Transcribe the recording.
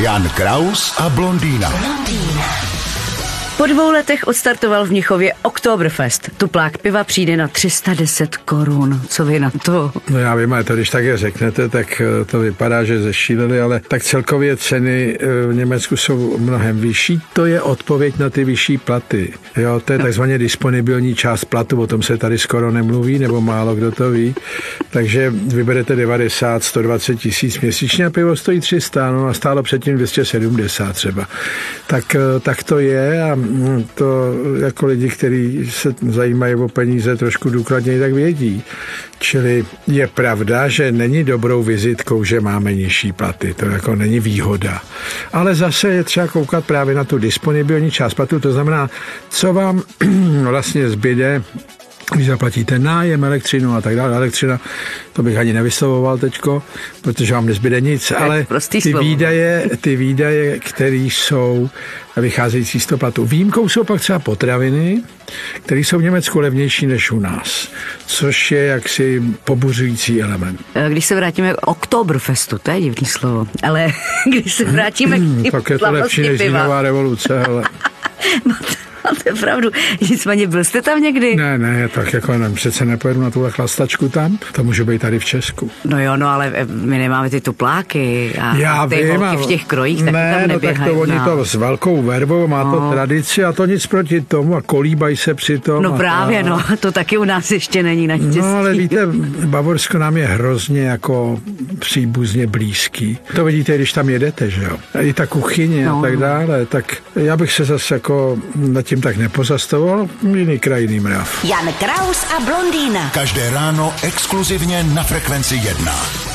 Jan Kraus a blondýna. Po dvou letech odstartoval v Mnichově Oktoberfest. Tuplák piva přijde na 310 korun. Co vy na to? No já vím, ale to když tak je řeknete, tak eh, to vypadá, že zešíleli, ale tak celkově ceny eh, v Německu jsou mnohem vyšší. To je odpověď na ty vyšší platy. Jo, to je takzvaně disponibilní část platu, o tom se tady skoro nemluví, nebo málo kdo to ví. Takže vyberete 90, 120 tisíc měsíčně a pivo stojí 300, no a stálo předtím 270 třeba. Tak, eh, tak to je a to jako lidi, kteří se zajímají o peníze trošku důkladněji, tak vědí. Čili je pravda, že není dobrou vizitkou, že máme nižší platy. To jako není výhoda. Ale zase je třeba koukat právě na tu disponibilní část platu. To znamená, co vám vlastně zbyde když zaplatíte nájem, elektřinu a tak dále. Elektřina, to bych ani nevyslovoval teďko, protože vám nezbyde nic, ale ty výdaje, ty výdaje, které jsou vycházející z toho platu. Výjimkou jsou pak třeba potraviny, které jsou v Německu levnější než u nás, což je jaksi pobuřující element. Když se vrátíme k Oktoberfestu, to je divný slovo, ale když se vrátíme k Tak je to lepší než revoluce, ale... Máte pravdu. Nicméně byl jste tam někdy? Ne, ne, tak jako nevím, přece nepojedu na tuhle chlastačku tam, to může být tady v Česku. No jo, no ale eh, my nemáme ty tupláky a Já ty vím, holky v těch krojích, tak ne, tam no tak to oni no. to s velkou vervou, má to No. tradici a to nic proti tomu a kolíbají se při tom. No a právě, tak. no, to taky u nás ještě není naštěstí. No ale víte, Bavorsko nám je hrozně jako příbuzně blízký. To vidíte, když tam jedete, že jo. I ta kuchyně No, a tak no. dále, tak já bych se zase jako nad tím tak nepozastavoval, jiný kraj, jiný mrav. Jan Kraus a blondýna. Každé ráno exkluzivně na Frekvenci 1.